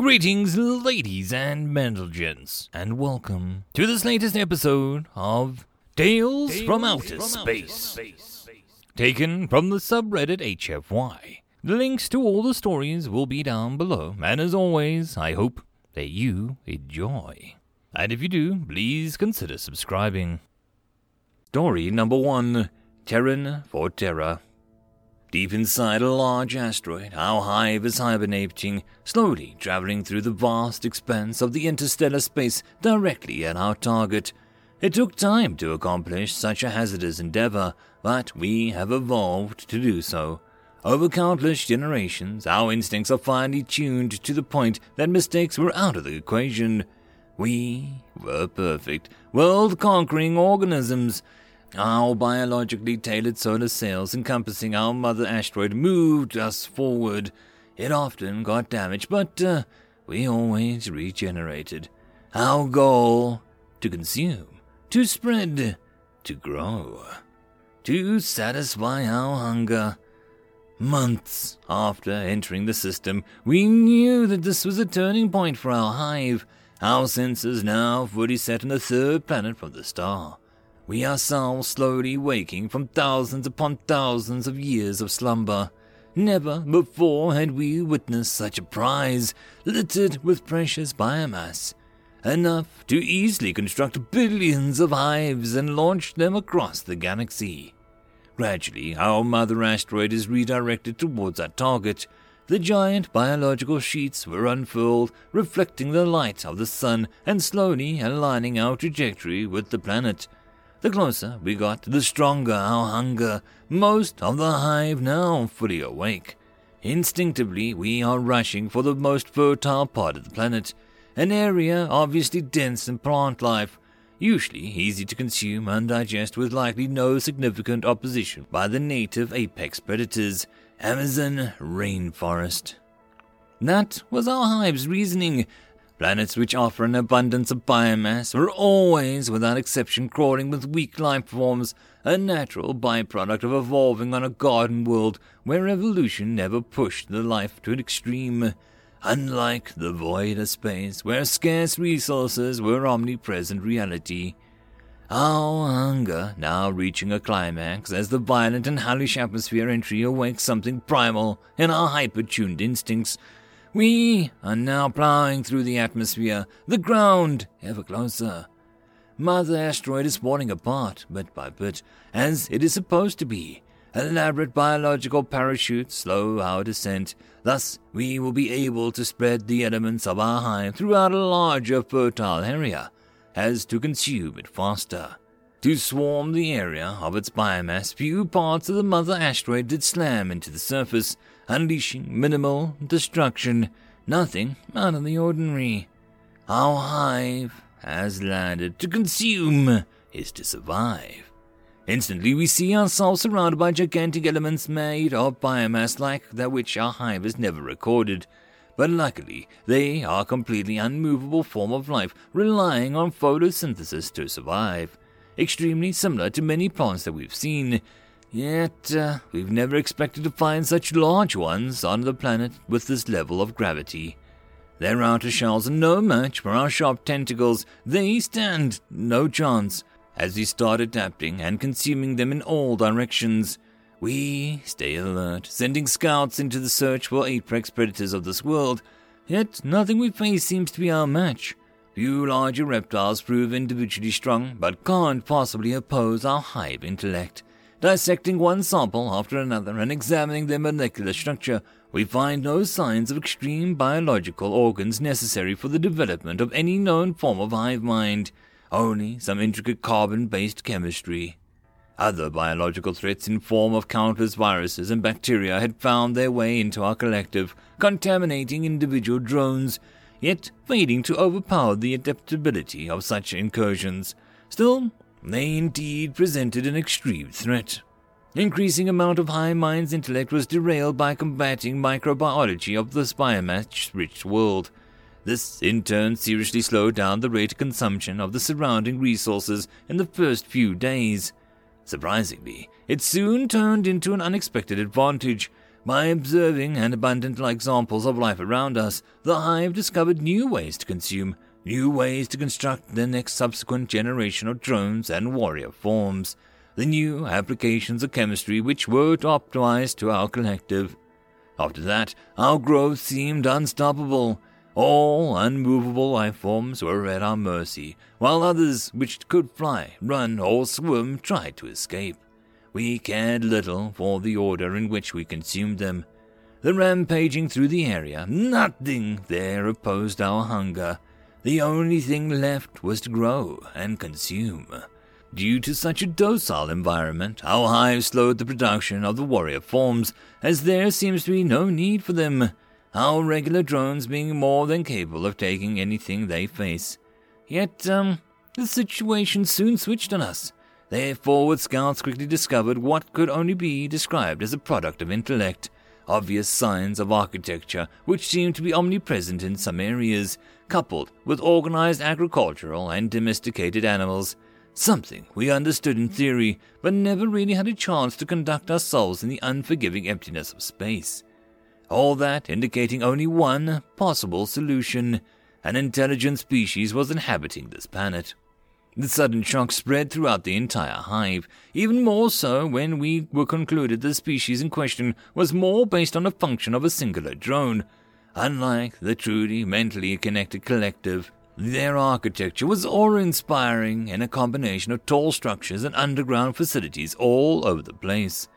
Greetings, ladies and gents, and welcome to this latest episode of Tales, from Outer Space. Taken from the subreddit HFY. The links to all the stories will be down below, and as always, I hope that you enjoy. And if you do, please consider subscribing. Story number one Terran for Terra. Deep inside a large asteroid, our hive is hibernating, slowly traveling through the vast expanse of the interstellar space directly at our target. It took time to accomplish such a hazardous endeavor, but we have evolved to do so. Over countless generations, our instincts are finely tuned to the point that mistakes were out of the equation. We were perfect, world conquering organisms our biologically tailored solar sails encompassing our mother asteroid moved us forward. It often got damaged, but uh, we always regenerated. Our goal to consume, to spread, to grow, to satisfy our hunger. Months after entering the system, we knew that this was a turning point for our hive. Our senses now fully set on the third planet from the star we ourselves slowly waking from thousands upon thousands of years of slumber. Never before had we witnessed such a prize, littered with precious biomass, enough to easily construct billions of hives and launch them across the galaxy. Gradually, our mother asteroid is redirected towards our target. The giant biological sheets were unfurled, reflecting the light of the sun and slowly aligning our trajectory with the planet. The closer we got, the stronger our hunger. Most of the hive now fully awake. Instinctively, we are rushing for the most fertile part of the planet, an area obviously dense in plant life, usually easy to consume and digest with likely no significant opposition by the native apex predators, Amazon rainforest. That was our hive's reasoning, Planets which offer an abundance of biomass are always, without exception, crawling with weak life forms, a natural byproduct of evolving on a garden world where evolution never pushed the life to an extreme. Unlike the void of space, where scarce resources were omnipresent reality. Our hunger now reaching a climax as the violent and hellish atmosphere entry awakes something primal in our hyper-tuned instincts we are now plowing through the atmosphere, the ground ever closer. Mother asteroid is falling apart, bit by bit, as it is supposed to be. Elaborate biological parachutes slow our descent. Thus, we will be able to spread the elements of our hive throughout a larger fertile area, as to consume it faster. To swarm the area of its biomass, few parts of the mother asteroid did slam into the surface, unleashing minimal destruction, nothing out of the ordinary. Our hive has landed. To consume is to survive. Instantly, we see ourselves surrounded by gigantic elements made of biomass like that which our hive has never recorded. But luckily, they are a completely unmovable form of life, relying on photosynthesis to survive. Extremely similar to many plants that we've seen, Yet, uh, we've never expected to find such large ones on the planet with this level of gravity. Their outer shells are no match for our sharp tentacles. They stand no chance as we start adapting and consuming them in all directions. We stay alert, sending scouts into the search for apex predators of this world. Yet nothing we face seems to be our match. Few larger reptiles prove individually strong, but can't possibly oppose our hive intellect. Dissecting one sample after another and examining their molecular structure, we find no signs of extreme biological organs necessary for the development of any known form of hive mind, only some intricate carbon based chemistry. Other biological threats in form of countless viruses and bacteria had found their way into our collective, contaminating individual drones, yet failing to overpower the adaptability of such incursions. Still, they indeed presented an extreme threat. Increasing amount of high Mind's intellect was derailed by combating microbiology of this biomass-rich world. This, in turn, seriously slowed down the rate of consumption of the surrounding resources in the first few days. Surprisingly, it soon turned into an unexpected advantage. By observing and abundant examples of life around us, the hive discovered new ways to consume, new ways to construct the next subsequent generation of drones and warrior forms, the new applications of chemistry which were to optimize to our collective. After that, our growth seemed unstoppable. All unmovable life forms were at our mercy, while others which could fly, run, or swim tried to escape. We cared little for the order in which we consumed them. The rampaging through the area, nothing there opposed our hunger. The only thing left was to grow and consume. Due to such a docile environment, our hive slowed the production of the warrior forms, as there seems to be no need for them, our regular drones being more than capable of taking anything they face. Yet, um, the situation soon switched on us. Their forward scouts quickly discovered what could only be described as a product of intellect, obvious signs of architecture which seemed to be omnipresent in some areas, coupled with organized agricultural and domesticated animals. Something we understood in theory, but never really had a chance to conduct ourselves in the unforgiving emptiness of space. All that indicating only one possible solution an intelligent species was inhabiting this planet. The sudden shock spread throughout the entire hive, even more so when we were concluded the species in question was more based on a function of a singular drone. Unlike the truly mentally connected collective, their architecture was awe-inspiring in a combination of tall structures and underground facilities all over the place.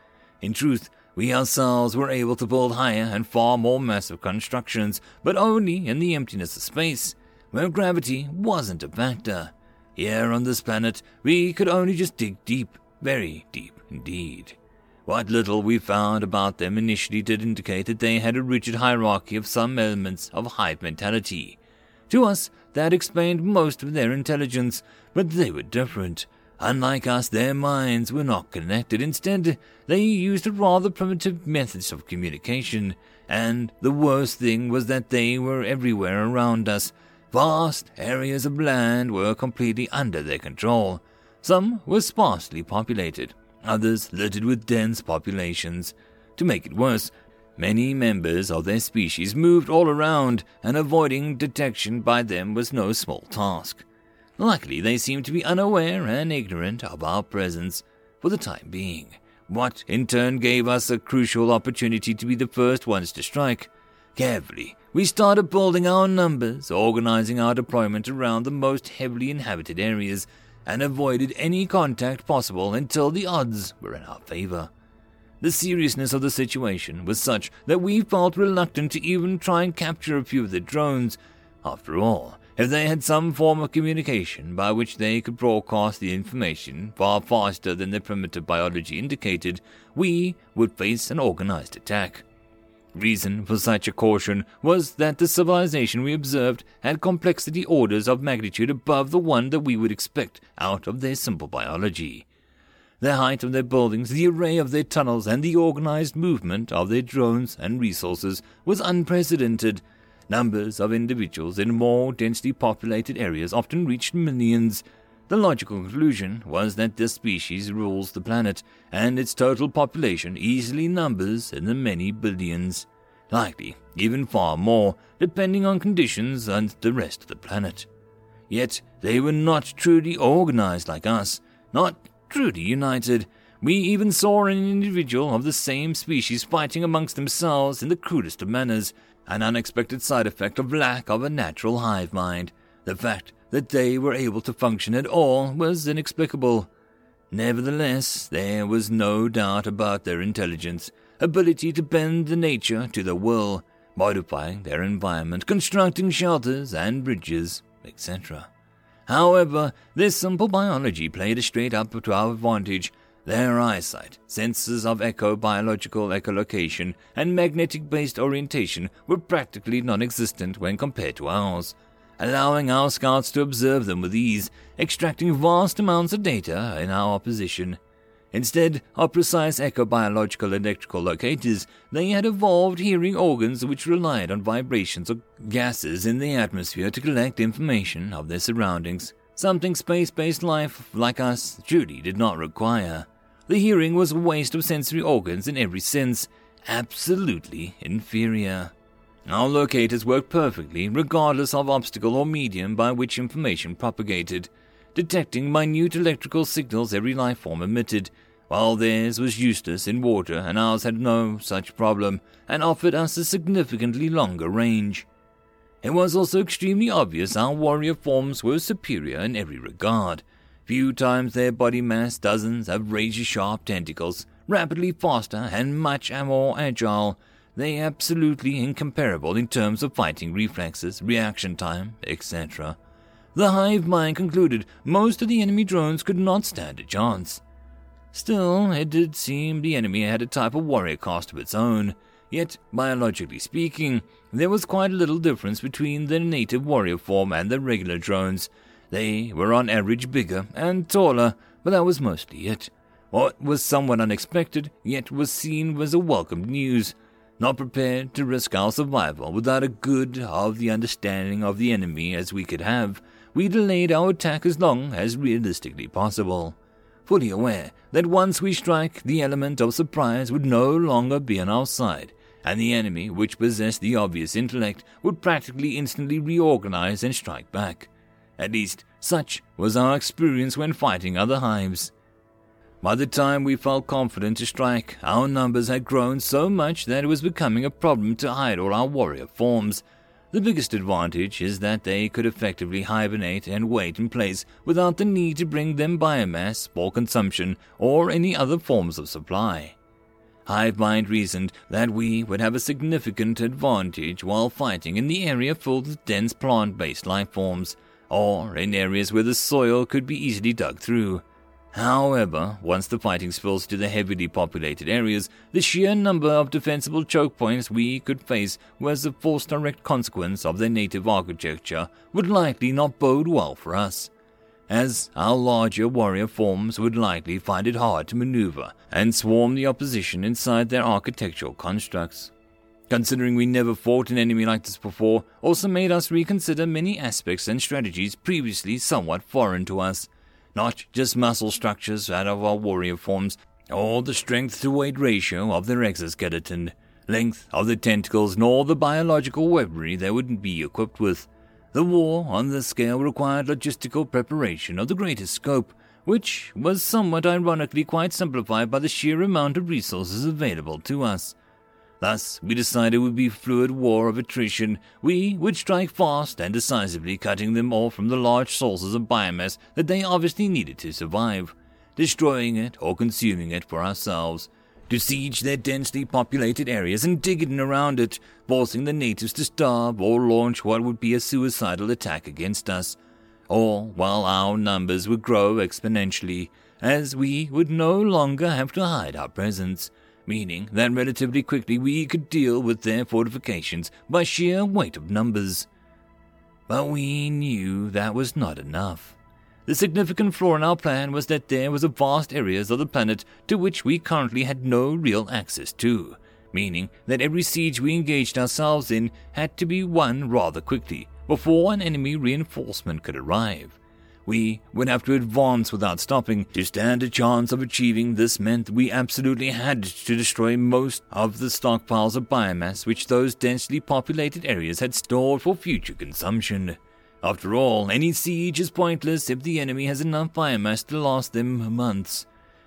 In truth, we ourselves were able to build higher and far more massive constructions, but only in the emptiness of space, where gravity wasn't a factor. Here on this planet, we could only just dig deep, very deep indeed. What little we found about them initially did indicate that they had a rigid hierarchy of some elements of hive mentality. To us, that explained most of their intelligence, but they were different. Unlike us, their minds were not connected. Instead, they used rather primitive methods of communication, and the worst thing was that they were everywhere around us, Vast areas of land were completely under their control. Some were sparsely populated, others littered with dense populations. To make it worse, many members of their species moved all around, and avoiding detection by them was no small task. Luckily, they seemed to be unaware and ignorant of our presence for the time being, what in turn gave us a crucial opportunity to be the first ones to strike. Carefully, we started building our numbers, organizing our deployment around the most heavily inhabited areas, and avoided any contact possible until the odds were in our favor. The seriousness of the situation was such that we felt reluctant to even try and capture a few of the drones. After all, if they had some form of communication by which they could broadcast the information far faster than the primitive biology indicated, we would face an organized attack. Reason for such a caution was that the civilization we observed had complexity orders of magnitude above the one that we would expect out of their simple biology. The height of their buildings, the array of their tunnels, and the organized movement of their drones and resources was unprecedented. Numbers of individuals in more densely populated areas often reached millions. The logical conclusion was that this species rules the planet, and its total population easily numbers in the many billions. Likely, even far more, depending on conditions and the rest of the planet. Yet they were not truly organized like us, not truly united. We even saw an individual of the same species fighting amongst themselves in the crudest of manners, an unexpected side effect of lack of a natural hive mind. The fact that they were able to function at all was inexplicable. Nevertheless, there was no doubt about their intelligence, ability to bend the nature to their will, modifying their environment, constructing shelters and bridges, etc. However, this simple biology played a straight up to our advantage. Their eyesight, senses of echo-biological echolocation, and magnetic-based orientation were practically non-existent when compared to ours allowing our scouts to observe them with ease, extracting vast amounts of data in our opposition. Instead of precise echobiological electrical locators, they had evolved hearing organs which relied on vibrations of gases in the atmosphere to collect information of their surroundings, something space based life like us truly did not require. The hearing was a waste of sensory organs in every sense, absolutely inferior. Our locators worked perfectly, regardless of obstacle or medium by which information propagated, detecting minute electrical signals every life form emitted, while theirs was useless in water and ours had no such problem and offered us a significantly longer range. It was also extremely obvious our warrior forms were superior in every regard. Few times their body mass, dozens of razor sharp tentacles, rapidly faster and much more agile, they absolutely incomparable in terms of fighting reflexes, reaction time, etc. The hive mind concluded most of the enemy drones could not stand a chance. Still, it did seem the enemy had a type of warrior caste of its own. Yet, biologically speaking, there was quite a little difference between the native warrior form and the regular drones. They were on average bigger and taller, but that was mostly it. What was somewhat unexpected, yet was seen as a welcome news not prepared to risk our survival without a good of the understanding of the enemy as we could have, we delayed our attack as long as realistically possible, fully aware that once we strike, the element of surprise would no longer be on our side, and the enemy, which possessed the obvious intellect, would practically instantly reorganize and strike back. At least, such was our experience when fighting other hives. By the time we felt confident to strike, our numbers had grown so much that it was becoming a problem to hide all our warrior forms. The biggest advantage is that they could effectively hibernate and wait in place without the need to bring them biomass for consumption or any other forms of supply. Hivemind reasoned that we would have a significant advantage while fighting in the area filled with dense plant based life forms, or in areas where the soil could be easily dug through. However, once the fighting spills to the heavily populated areas, the sheer number of defensible choke points we could face was a forced direct consequence of their native architecture would likely not bode well for us, as our larger warrior forms would likely find it hard to maneuver and swarm the opposition inside their architectural constructs. Considering we never fought an enemy like this before, also made us reconsider many aspects and strategies previously somewhat foreign to us not just muscle structures out of our warrior forms, or the strength to weight ratio of their exoskeleton, length of the tentacles, nor the biological weaponry they would be equipped with. The war on this scale required logistical preparation of the greatest scope, which was somewhat ironically quite simplified by the sheer amount of resources available to us. Thus, we decided it would be a fluid war of attrition. We would strike fast and decisively, cutting them off from the large sources of biomass that they obviously needed to survive, destroying it or consuming it for ourselves, to siege their densely populated areas and dig in around it, forcing the natives to starve or launch what would be a suicidal attack against us, all while our numbers would grow exponentially, as we would no longer have to hide our presence meaning that relatively quickly we could deal with their fortifications by sheer weight of numbers. But we knew that was not enough. The significant flaw in our plan was that there was a vast areas of the planet to which we currently had no real access to, meaning that every siege we engaged ourselves in had to be won rather quickly before an enemy reinforcement could arrive. We would have to advance without stopping. To stand a chance of achieving this meant we absolutely had to destroy most of the stockpiles of biomass which those densely populated areas had stored for future consumption. After all, any siege is pointless if the enemy has enough biomass to last them months.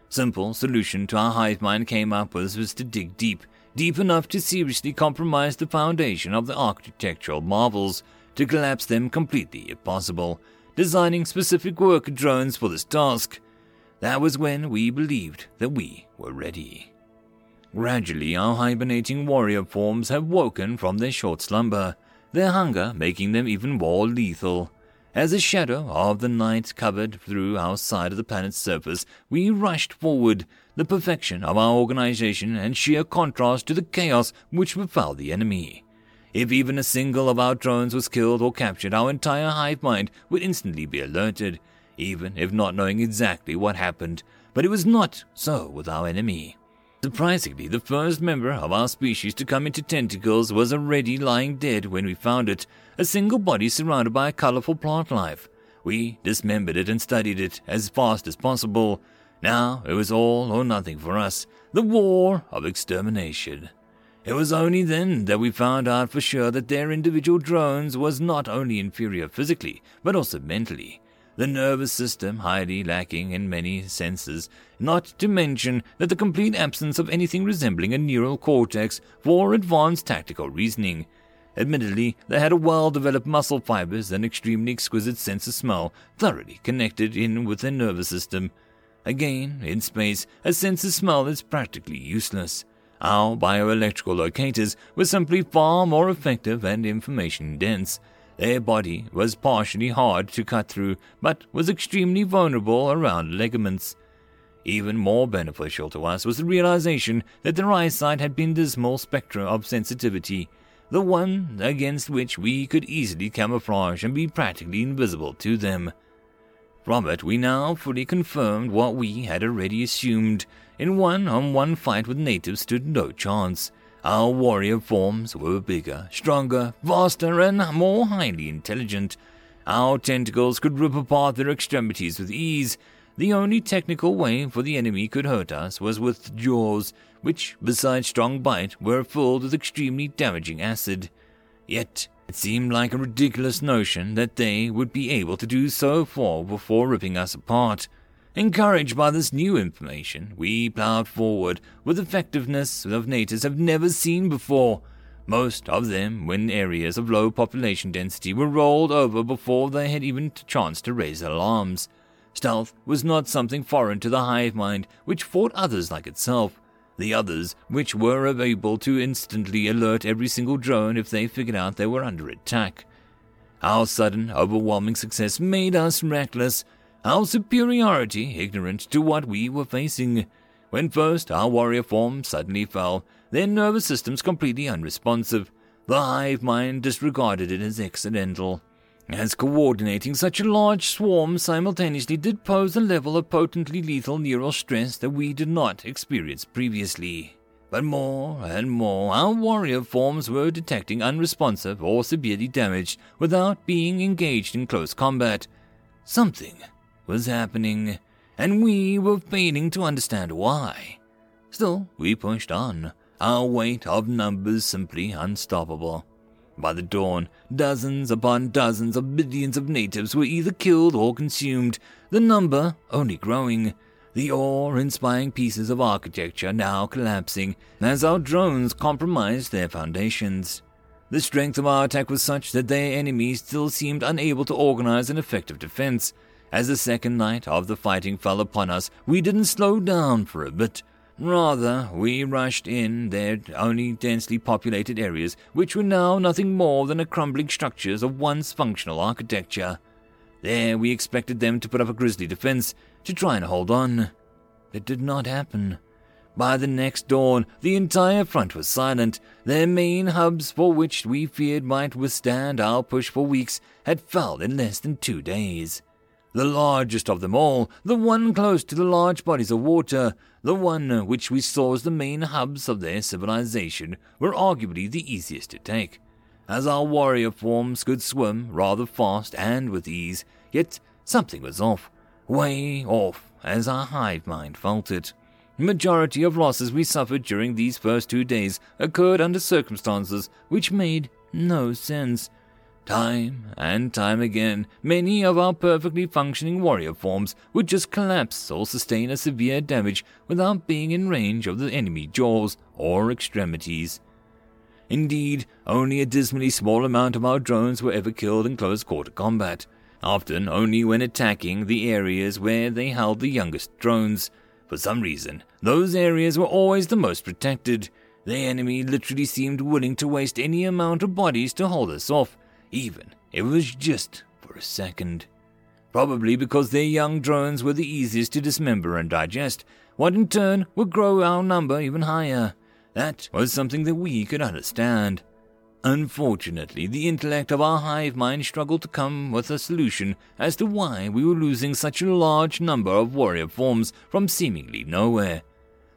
Simple solution to our hive mind came up with was to dig deep, deep enough to seriously compromise the foundation of the architectural marvels, to collapse them completely if possible, designing specific work drones for this task. That was when we believed that we were ready. Gradually, our hibernating warrior forms have woken from their short slumber, their hunger making them even more lethal. As the shadow of the night covered through our side of the planet's surface, we rushed forward, the perfection of our organization and sheer contrast to the chaos which befell the enemy. If even a single of our drones was killed or captured, our entire hive mind would instantly be alerted, even if not knowing exactly what happened. But it was not so with our enemy. Surprisingly, the first member of our species to come into tentacles was already lying dead when we found it, a single body surrounded by a colorful plant life. We dismembered it and studied it as fast as possible. Now it was all or nothing for us, the war of extermination. It was only then that we found out for sure that their individual drones was not only inferior physically, but also mentally. The nervous system highly lacking in many senses, not to mention that the complete absence of anything resembling a neural cortex for advanced tactical reasoning. Admittedly, they had a well developed muscle fibers and extremely exquisite sense of smell, thoroughly connected in with their nervous system. Again, in space, a sense of smell is practically useless. Our bioelectrical locators were simply far more effective and information dense. Their body was partially hard to cut through, but was extremely vulnerable around ligaments. Even more beneficial to us was the realization that their eyesight had been dismal spectra of sensitivity, the one against which we could easily camouflage and be practically invisible to them. It, we now fully confirmed what we had already assumed. In one on one fight with natives stood no chance. Our warrior forms were bigger, stronger, vaster, and more highly intelligent. Our tentacles could rip apart their extremities with ease. The only technical way for the enemy could hurt us was with jaws, which, besides strong bite, were filled with extremely damaging acid. Yet it seemed like a ridiculous notion that they would be able to do so far before ripping us apart. Encouraged by this new information, we plowed forward with effectiveness of natives have never seen before. Most of them, when areas of low population density, were rolled over before they had even a chance to raise alarms. Stealth was not something foreign to the hive mind, which fought others like itself the others, which were able to instantly alert every single drone if they figured out they were under attack. Our sudden, overwhelming success made us reckless, our superiority ignorant to what we were facing. When first our warrior form suddenly fell, their nervous systems completely unresponsive, the hive mind disregarded it as accidental as coordinating such a large swarm simultaneously did pose a level of potently lethal neural stress that we did not experience previously. But more and more, our warrior forms were detecting unresponsive or severely damaged without being engaged in close combat. Something was happening, and we were failing to understand why. Still, we pushed on, our weight of numbers simply unstoppable. By the dawn, dozens upon dozens of millions of natives were either killed or consumed, the number only growing. The awe inspiring pieces of architecture now collapsing as our drones compromised their foundations. The strength of our attack was such that their enemies still seemed unable to organize an effective defense. As the second night of the fighting fell upon us, we didn't slow down for a bit. Rather, we rushed in their only densely populated areas, which were now nothing more than the crumbling structures of once functional architecture. There we expected them to put up a grisly defense, to try and hold on. It did not happen. By the next dawn, the entire front was silent. Their main hubs, for which we feared might withstand our push for weeks, had fell in less than two days. The largest of them all, the one close to the large bodies of water, the one which we saw as the main hubs of their civilization, were arguably the easiest to take, as our warrior forms could swim rather fast and with ease, yet something was off, way off, as our hive mind felt it. The majority of losses we suffered during these first two days occurred under circumstances which made no sense. Time and time again, many of our perfectly functioning warrior forms would just collapse or sustain a severe damage without being in range of the enemy jaws or extremities. Indeed, only a dismally small amount of our drones were ever killed in close quarter combat, often only when attacking the areas where they held the youngest drones. For some reason, those areas were always the most protected. The enemy literally seemed willing to waste any amount of bodies to hold us off even it was just for a second. Probably because their young drones were the easiest to dismember and digest, what in turn would grow our number even higher. That was something that we could understand. Unfortunately, the intellect of our hive mind struggled to come with a solution as to why we were losing such a large number of warrior forms from seemingly nowhere.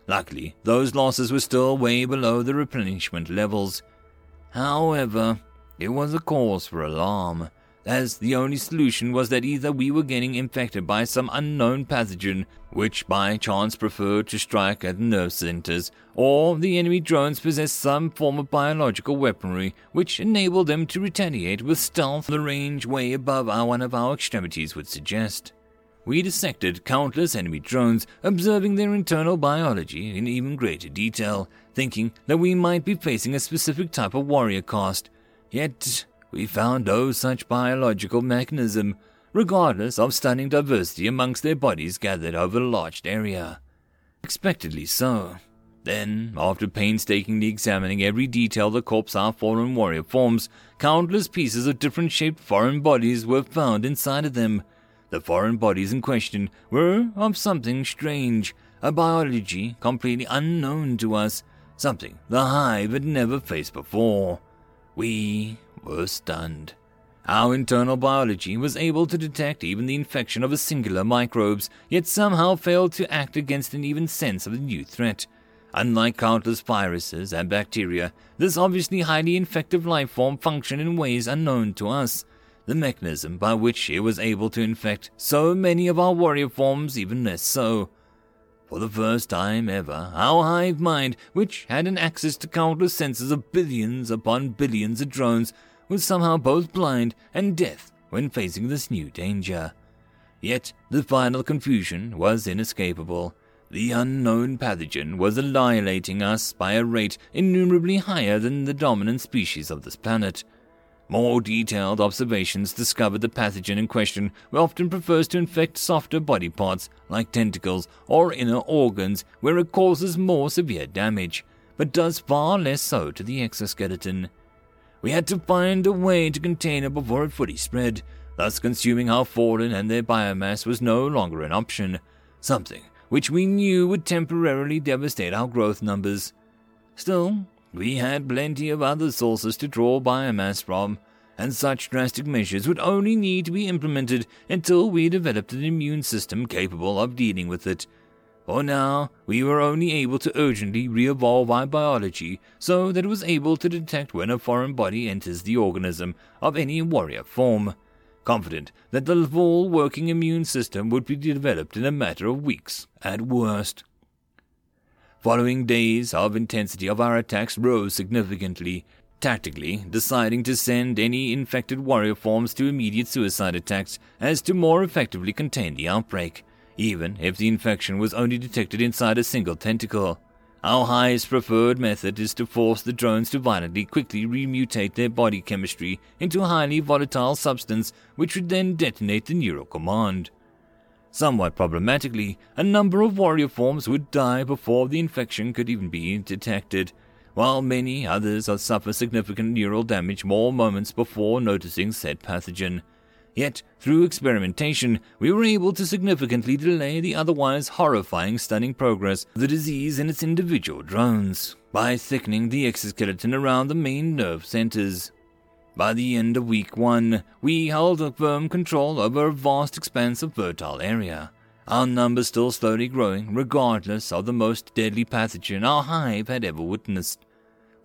Luckily, those losses were still way below the replenishment levels. However, it was a cause for alarm. as the only solution was that either we were getting infected by some unknown pathogen, which by chance preferred to strike at nerve centers, or the enemy drones possessed some form of biological weaponry which enabled them to retaliate with stealth the range way above our, one of our extremities would suggest. We dissected countless enemy drones, observing their internal biology in even greater detail, thinking that we might be facing a specific type of warrior caste. Yet, we found no such biological mechanism, regardless of stunning diversity amongst their bodies gathered over a large area. Expectedly so. Then, after painstakingly examining every detail the corpse our fallen warrior forms, countless pieces of different shaped foreign bodies were found inside of them. The foreign bodies in question were of something strange, a biology completely unknown to us, something the Hive had never faced before. We were stunned. Our internal biology was able to detect even the infection of a singular microbes, yet somehow failed to act against an even sense of the new threat. Unlike countless viruses and bacteria, this obviously highly infective life form functioned in ways unknown to us. The mechanism by which it was able to infect so many of our warrior forms even less so. For the first time ever, our hive mind, which had an access to countless senses of billions upon billions of drones, was somehow both blind and deaf when facing this new danger. Yet the final confusion was inescapable. The unknown pathogen was annihilating us by a rate innumerably higher than the dominant species of this planet. More detailed observations discovered the pathogen in question often prefers to infect softer body parts like tentacles or inner organs where it causes more severe damage, but does far less so to the exoskeleton. We had to find a way to contain it before it fully spread, thus consuming our fallen and their biomass was no longer an option, something which we knew would temporarily devastate our growth numbers. Still, we had plenty of other sources to draw biomass from, and such drastic measures would only need to be implemented until we developed an immune system capable of dealing with it. For now, we were only able to urgently re evolve our biology so that it was able to detect when a foreign body enters the organism of any warrior form, confident that the full working immune system would be developed in a matter of weeks at worst. Following days of intensity of our attacks rose significantly, tactically deciding to send any infected warrior forms to immediate suicide attacks as to more effectively contain the outbreak, even if the infection was only detected inside a single tentacle. Our highest preferred method is to force the drones to violently quickly remutate their body chemistry into a highly volatile substance which would then detonate the neural command. Somewhat problematically, a number of warrior forms would die before the infection could even be detected, while many others would suffer significant neural damage more moments before noticing said pathogen. Yet, through experimentation, we were able to significantly delay the otherwise horrifying stunning progress of the disease in its individual drones by thickening the exoskeleton around the main nerve centers. By the end of week one, we held a firm control over a vast expanse of fertile area, our numbers still slowly growing, regardless of the most deadly pathogen our hive had ever witnessed.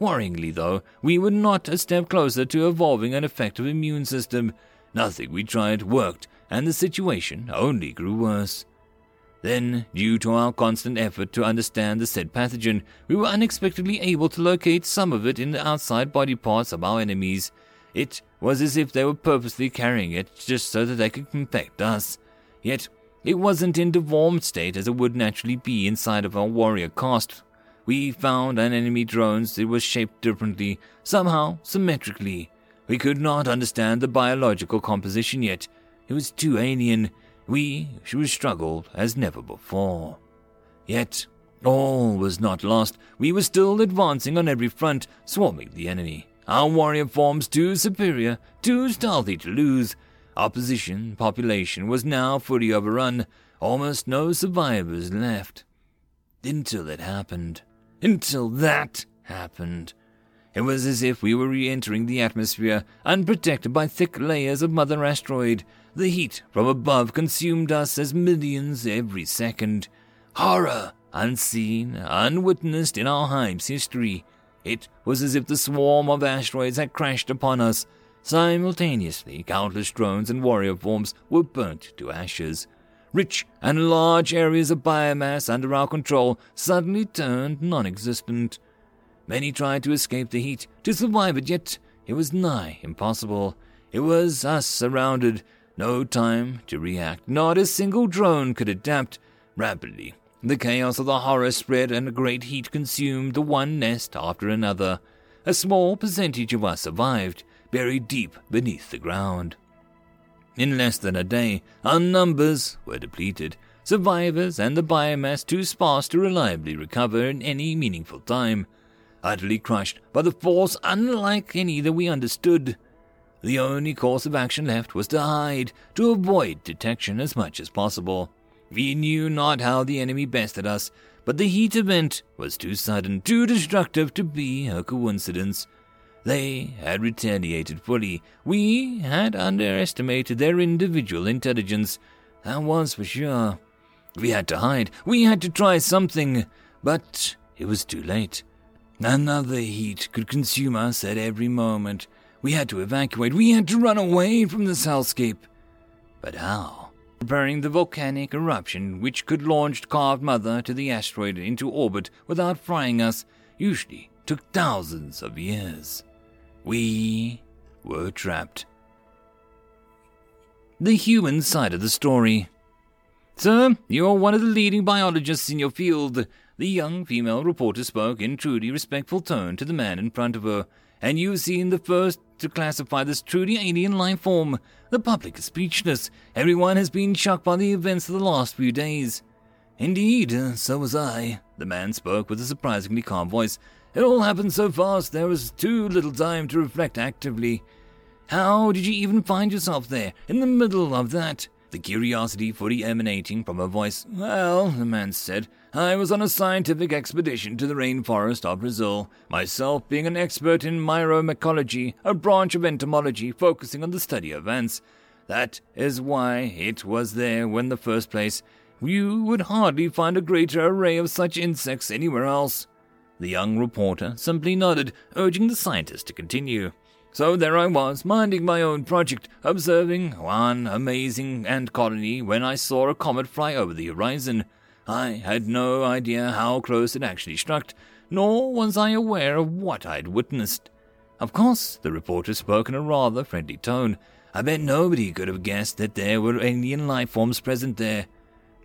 Worryingly, though, we were not a step closer to evolving an effective immune system. Nothing we tried worked, and the situation only grew worse. Then, due to our constant effort to understand the said pathogen, we were unexpectedly able to locate some of it in the outside body parts of our enemies, it was as if they were purposely carrying it just so that they could infect us. Yet, it wasn't in deformed state as it would naturally be inside of our warrior caste. We found an enemy drones that was shaped differently, somehow symmetrically. We could not understand the biological composition yet. It was too alien. We should struggled as never before. Yet, all was not lost. We were still advancing on every front, swarming the enemy. Our warrior forms too superior, too stealthy to lose. Our position, population was now fully overrun, almost no survivors left. Until it happened. Until that happened. It was as if we were re entering the atmosphere, unprotected by thick layers of Mother Asteroid. The heat from above consumed us as millions every second. Horror, unseen, unwitnessed in our hive's history. It was as if the swarm of asteroids had crashed upon us, Simultaneously, countless drones and warrior forms were burnt to ashes. Rich and large areas of biomass under our control suddenly turned non existent. Many tried to escape the heat, to survive it, yet it was nigh impossible. It was us surrounded, no time to react. Not a single drone could adapt. Rapidly, the chaos of the horror spread and a great heat consumed the one nest after another. A small percentage of us survived, buried deep beneath the ground. In less than a day, our numbers were depleted, survivors and the biomass too sparse to reliably recover in any meaningful time. Utterly crushed by the force unlike any that we understood, the only course of action left was to hide, to avoid detection as much as possible. We knew not how the enemy bested us, but the heat event was too sudden, too destructive to be a coincidence. They had retaliated fully. We had underestimated their individual intelligence. That was for sure. We had to hide. We had to try something. But it was too late. Another heat could consume us at every moment. We had to evacuate. We had to run away from this hellscape. But how? Preparing the volcanic eruption which could launch Carved Mother to the asteroid into orbit without frying us usually took thousands of years. We were trapped. The human side of the story. Sir, you're one of the leading biologists in your field. The young female reporter spoke in truly respectful tone to the man in front of her, and you've seen the first to classify this truly alien life form. The public is speechless. Everyone has been shocked by the events of the last few days. Indeed, uh, so was I. The man spoke with a surprisingly calm voice. It all happened so fast there was too little time to reflect actively. How did you even find yourself there, in the middle of that? The curiosity fully emanating from her voice. Well, the man said, I was on a scientific expedition to the rainforest of Brazil, myself being an expert in myrmecology, a branch of entomology focusing on the study of ants. That is why it was there when the first place. You would hardly find a greater array of such insects anywhere else. The young reporter simply nodded, urging the scientist to continue. So there I was, minding my own project, observing one amazing ant colony when I saw a comet fly over the horizon. I had no idea how close it actually struck, nor was I aware of what I'd witnessed. Of course, the reporter spoke in a rather friendly tone. I bet nobody could have guessed that there were alien life forms present there.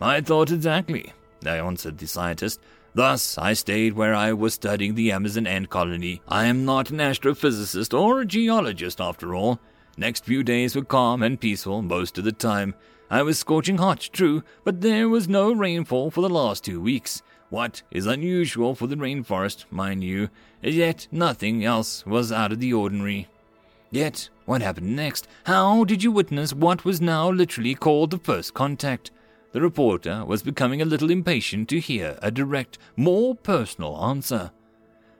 I thought exactly, I answered the scientist. Thus, I stayed where I was studying the Amazon ant colony. I am not an astrophysicist or a geologist, after all. Next few days were calm and peaceful most of the time, I was scorching hot, true, but there was no rainfall for the last two weeks. What is unusual for the rainforest, mind you, yet nothing else was out of the ordinary. Yet, what happened next? How did you witness what was now literally called the first contact? The reporter was becoming a little impatient to hear a direct, more personal answer.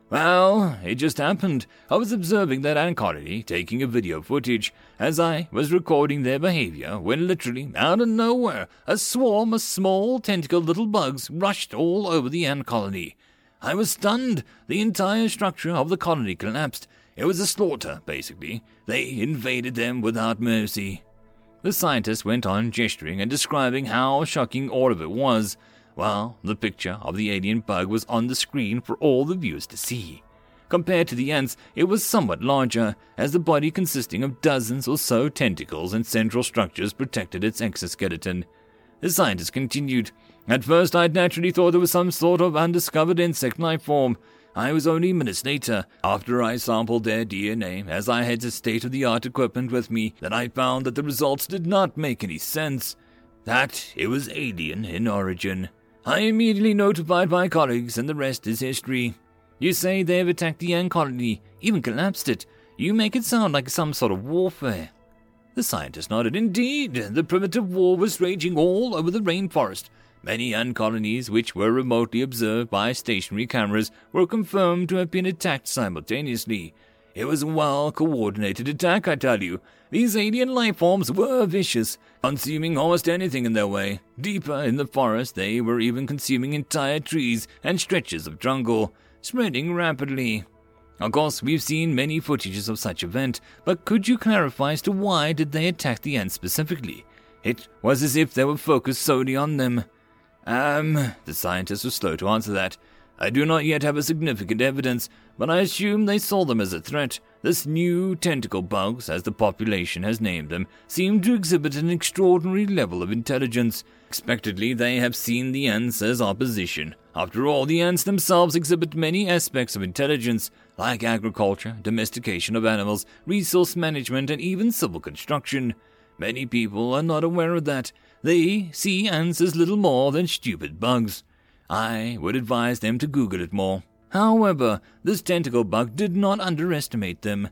Well, it just happened. I was observing that ant colony, taking a video footage, as I was recording their behavior, when literally, out of nowhere, a swarm of small, tentacled little bugs rushed all over the ant colony. I was stunned. The entire structure of the colony collapsed. It was a slaughter, basically. They invaded them without mercy. The scientist went on gesturing and describing how shocking all of it was. while the picture of the alien bug was on the screen for all the viewers to see. Compared to the ants, it was somewhat larger, as the body consisting of dozens or so tentacles and central structures protected its exoskeleton. The scientist continued. At first, I'd naturally thought it was some sort of undiscovered insect life form. I was only minutes later, after I sampled their DNA, as I had the state of the art equipment with me, that I found that the results did not make any sense. That it was alien in origin. I immediately notified my colleagues, and the rest is history. You say they have attacked the ant colony, even collapsed it. You make it sound like some sort of warfare. The scientist nodded. Indeed, the primitive war was raging all over the rainforest. Many ant colonies, which were remotely observed by stationary cameras, were confirmed to have been attacked simultaneously. It was a well coordinated attack, I tell you. These alien life forms were vicious, consuming almost anything in their way. Deeper in the forest, they were even consuming entire trees and stretches of jungle, spreading rapidly. Of course, we've seen many footages of such event, but could you clarify as to why did they attack the ants specifically? It was as if they were focused solely on them. Um, the scientist was slow to answer that. I do not yet have a significant evidence, but I assume they saw them as a threat. This new tentacle bugs, as the population has named them, seem to exhibit an extraordinary level of intelligence. Expectedly, they have seen the ants as opposition. After all, the ants themselves exhibit many aspects of intelligence, like agriculture, domestication of animals, resource management, and even civil construction. Many people are not aware of that. They see ants as little more than stupid bugs. I would advise them to Google it more. However, this tentacle bug did not underestimate them.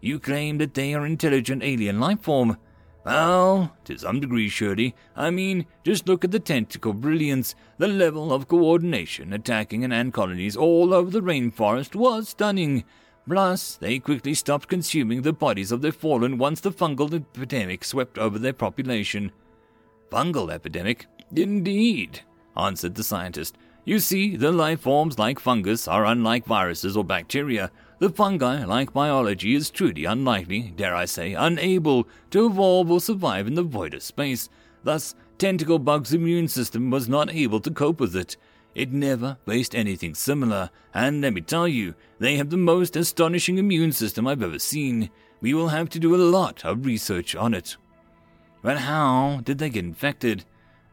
You claim that they are intelligent alien life form. Well, to some degree, surely. I mean, just look at the tentacle brilliance. The level of coordination attacking an ant colonies all over the rainforest was stunning. Plus, they quickly stopped consuming the bodies of their fallen once the fungal epidemic swept over their population. Fungal epidemic? Indeed answered the scientist. You see, the life forms like fungus are unlike viruses or bacteria. The fungi, like biology, is truly unlikely, dare I say, unable to evolve or survive in the void of space. Thus, Tentacle Bug's immune system was not able to cope with it. It never faced anything similar, and let me tell you, they have the most astonishing immune system I've ever seen. We will have to do a lot of research on it. But how did they get infected?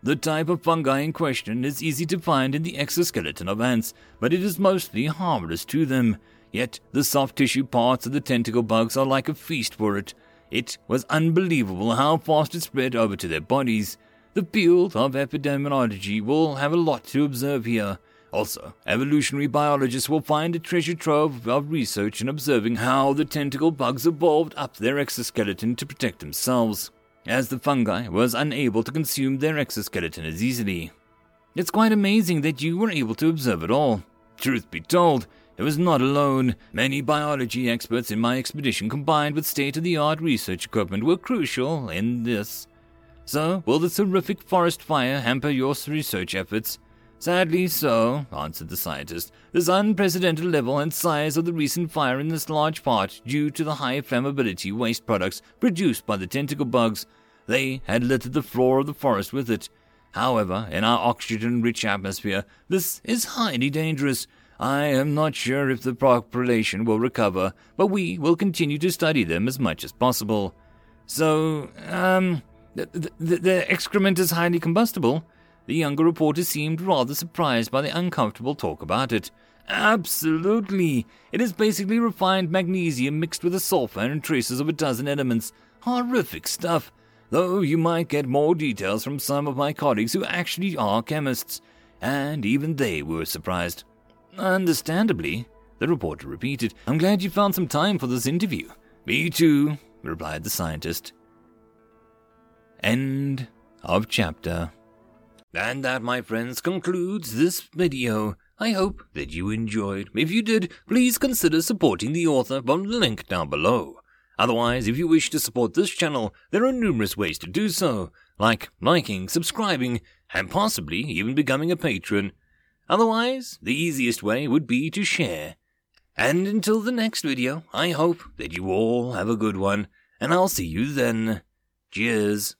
The type of fungi in question is easy to find in the exoskeleton of ants, but it is mostly harmless to them. Yet the soft tissue parts of the tentacle bugs are like a feast for it. It was unbelievable how fast it spread over to their bodies. The field of epidemiology will have a lot to observe here. Also, evolutionary biologists will find a treasure trove of research in observing how the tentacle bugs evolved up their exoskeleton to protect themselves as the fungi was unable to consume their exoskeleton as easily. It's quite amazing that you were able to observe it all. Truth be told, it was not alone. Many biology experts in my expedition combined with state of the art research equipment were crucial in this. So, will the terrific forest fire hamper your research efforts? Sadly so, answered the scientist. This unprecedented level and size of the recent fire in this large part due to the high flammability waste products produced by the tentacle bugs. They had littered the floor of the forest with it. However, in our oxygen rich atmosphere, this is highly dangerous. I am not sure if the population will recover, but we will continue to study them as much as possible. So, um, the, the, the excrement is highly combustible. The younger reporter seemed rather surprised by the uncomfortable talk about it. Absolutely. It is basically refined magnesium mixed with a sulfur and traces of a dozen elements. Horrific stuff. Though you might get more details from some of my colleagues who actually are chemists. And even they were surprised. Understandably, the reporter repeated. I'm glad you found some time for this interview. Me too, replied the scientist. End of chapter. And that, my friends, concludes this video. I hope that you enjoyed. If you did, please consider supporting the author from the link down below. Otherwise, if you wish to support this channel, there are numerous ways to do so, like liking, subscribing, and possibly even becoming a patron. Otherwise, the easiest way would be to share. And until the next video, I hope that you all have a good one, and I'll see you then. Cheers.